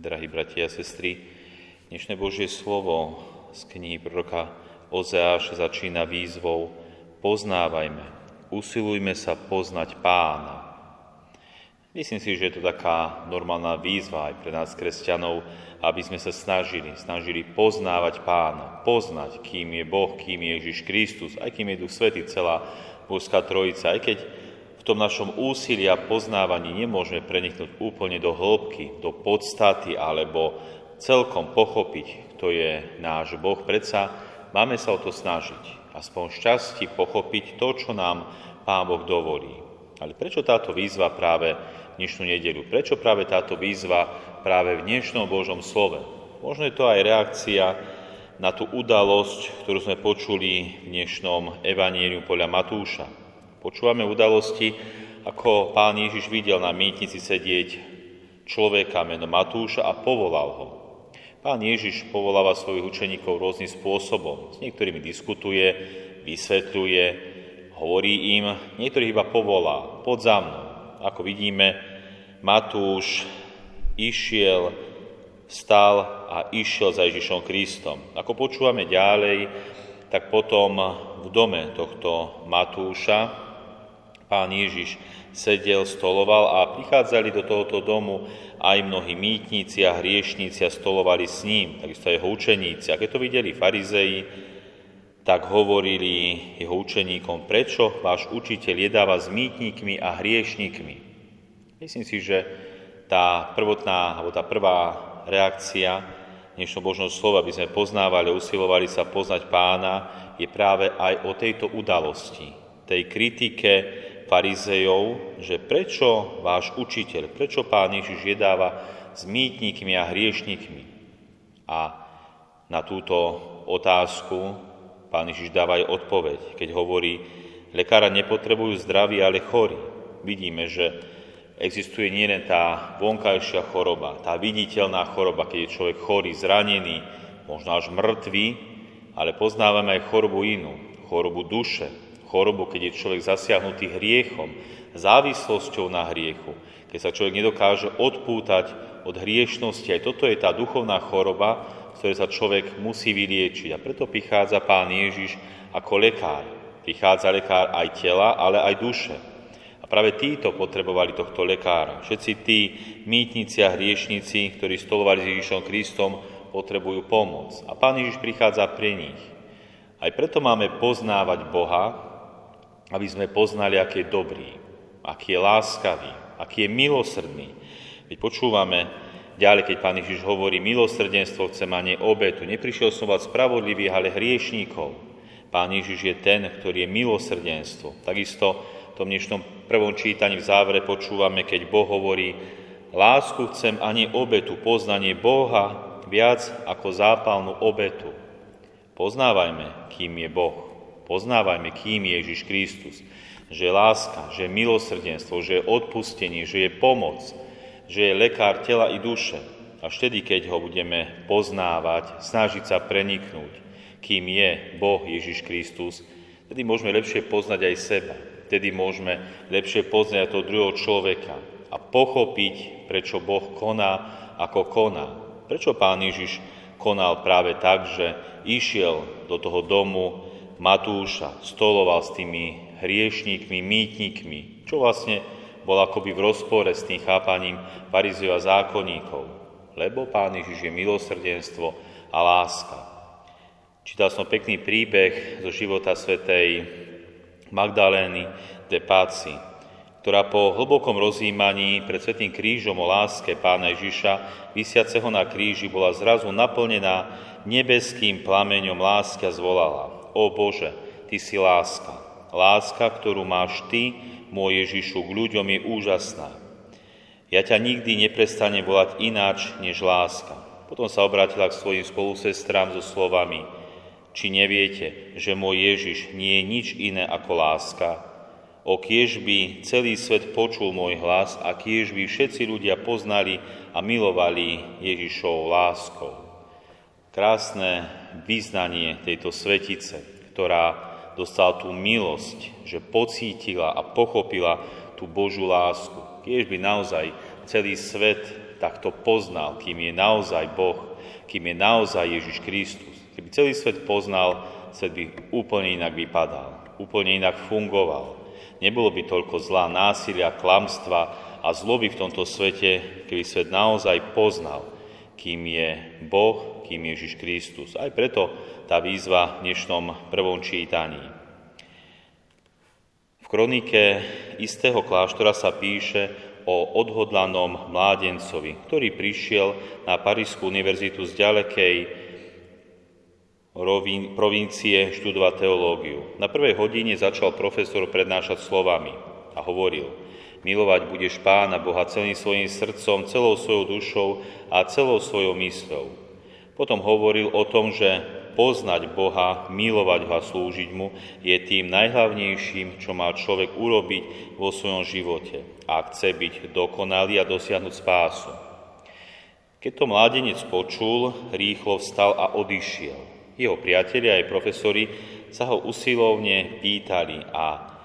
drahí bratia a sestry. Dnešné Božie slovo z knihy proroka Ozeáš začína výzvou Poznávajme, usilujme sa poznať pána. Myslím si, že je to taká normálna výzva aj pre nás, kresťanov, aby sme sa snažili, snažili poznávať pána, poznať, kým je Boh, kým je Ježiš Kristus, aj kým je Duch Svetý, celá Božská Trojica, aj keď v tom našom úsilí a poznávaní nemôžeme preniknúť úplne do hĺbky, do podstaty alebo celkom pochopiť, kto je náš Boh. Predsa máme sa o to snažiť, aspoň šťastí pochopiť to, čo nám Pán Boh dovolí. Ale prečo táto výzva práve dnešnú nedelu? Prečo práve táto výzva práve v dnešnom Božom slove? Možno je to aj reakcia na tú udalosť, ktorú sme počuli v dnešnom Evanieliu podľa Matúša. Počúvame udalosti, ako pán Ježiš videl na mýtnici sedieť človeka meno Matúša a povolal ho. Pán Ježiš povoláva svojich učeníkov rôznym spôsobom. S niektorými diskutuje, vysvetľuje, hovorí im, niektorých iba povolá, pod za mnou. Ako vidíme, Matúš išiel, stal a išiel za Ježišom Kristom. Ako počúvame ďalej, tak potom v dome tohto Matúša pán Ježiš sedel, stoloval a prichádzali do tohoto domu aj mnohí mýtnici a hriešníci a stolovali s ním, takisto jeho učeníci. A keď to videli farizei, tak hovorili jeho učeníkom, prečo váš učiteľ jedáva s mýtnikmi a hriešníkmi. Myslím si, že tá prvotná, alebo tá prvá reakcia dnešného Božného slova, aby sme poznávali, usilovali sa poznať pána, je práve aj o tejto udalosti, tej kritike farizejov, že prečo váš učiteľ, prečo pán Ježiš jedáva s mýtnikmi a hriešnikmi. A na túto otázku pán Ježiš dáva aj odpoveď, keď hovorí, lekára nepotrebujú zdraví, ale chorí. Vidíme, že existuje nielen tá vonkajšia choroba, tá viditeľná choroba, keď je človek chorý, zranený, možno až mŕtvý, ale poznávame aj chorobu inú, chorobu duše, chorobu, keď je človek zasiahnutý hriechom, závislosťou na hriechu, keď sa človek nedokáže odpútať od hriešnosti. Aj toto je tá duchovná choroba, z ktorej sa človek musí vyliečiť. A preto prichádza Pán Ježiš ako lekár. Prichádza lekár aj tela, ale aj duše. A práve títo potrebovali tohto lekára. Všetci tí mýtnici a hriešnici, ktorí stolovali s Ježišom Kristom, potrebujú pomoc. A Pán Ježiš prichádza pre nich. Aj preto máme poznávať Boha, aby sme poznali, aký je dobrý, aký je láskavý, aký je milosrdný. Veď počúvame ďalej, keď Pán Ježiš hovorí, milosrdenstvo chcem a nie obetu. Neprišiel som vás spravodlivých, ale hriešníkov. Pán Ježiš je ten, ktorý je milosrdenstvo. Takisto v tom dnešnom prvom čítaní v závere počúvame, keď Boh hovorí, lásku chcem a nie obetu, poznanie Boha viac ako zápalnú obetu. Poznávajme, kým je Boh. Poznávajme, kým je Ježiš Kristus. Že je láska, že je milosrdenstvo, že je odpustenie, že je pomoc, že je lekár tela i duše. A vtedy, keď ho budeme poznávať, snažiť sa preniknúť, kým je Boh Ježiš Kristus, vtedy môžeme lepšie poznať aj seba. Vtedy môžeme lepšie poznať toho druhého človeka a pochopiť, prečo Boh koná, ako koná. Prečo Pán Ježiš konal práve tak, že išiel do toho domu Matúša stoloval s tými hriešníkmi, mýtnikmi, čo vlastne bol akoby v rozpore s tým chápaním farizejov a zákonníkov. Lebo Pán Ježiš je milosrdenstvo a láska. Čítal som pekný príbeh zo života svätej Magdalény de Páci, ktorá po hlbokom rozjímaní pred Svetým krížom o láske Pána Ježiša, vysiaceho na kríži, bola zrazu naplnená nebeským plameňom lásky a zvolala o Bože, Ty si láska. Láska, ktorú máš Ty, môj Ježišu, k ľuďom je úžasná. Ja ťa nikdy neprestane volať ináč než láska. Potom sa obrátila k svojim spolusestrám so slovami, či neviete, že môj Ježiš nie je nič iné ako láska? O kiež by celý svet počul môj hlas a kiež by všetci ľudia poznali a milovali Ježišov láskou. Krásne význanie tejto svetice, ktorá dostala tú milosť, že pocítila a pochopila tú Božú lásku. Kiež by naozaj celý svet takto poznal, kým je naozaj Boh, kým je naozaj Ježiš Kristus. Keby celý svet poznal, svet by úplne inak vypadal, úplne inak fungoval. Nebolo by toľko zlá, násilia, klamstva a zloby v tomto svete, keby svet naozaj poznal, kým je Boh, kým je Ježiš Kristus. Aj preto tá výzva v dnešnom prvom čítaní. V kronike istého kláštora sa píše o odhodlanom mládencovi, ktorý prišiel na Parísku univerzitu z ďalekej provincie študovať teológiu. Na prvej hodine začal profesor prednášať slovami a hovoril, milovať budeš Pána Boha celým svojim srdcom, celou svojou dušou a celou svojou mysľou. Potom hovoril o tom, že poznať Boha, milovať ho a slúžiť mu je tým najhlavnejším, čo má človek urobiť vo svojom živote, ak chce byť dokonalý a dosiahnuť spásu. Keď to mládenec počul, rýchlo vstal a odišiel. Jeho priatelia aj profesori sa ho usilovne pýtali a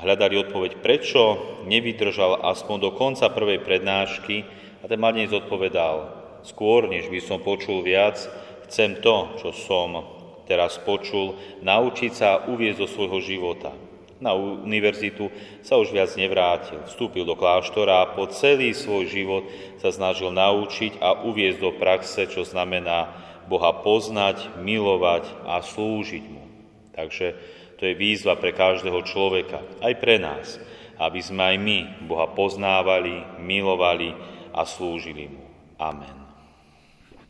hľadali odpoveď, prečo nevydržal aspoň do konca prvej prednášky a ten mladenec odpovedal, skôr než by som počul viac, Chcem to, čo som teraz počul, naučiť sa a uviezť do svojho života. Na univerzitu sa už viac nevrátil. Vstúpil do kláštora a po celý svoj život sa snažil naučiť a uviezť do praxe, čo znamená Boha poznať, milovať a slúžiť mu. Takže to je výzva pre každého človeka, aj pre nás, aby sme aj my Boha poznávali, milovali a slúžili mu. Amen.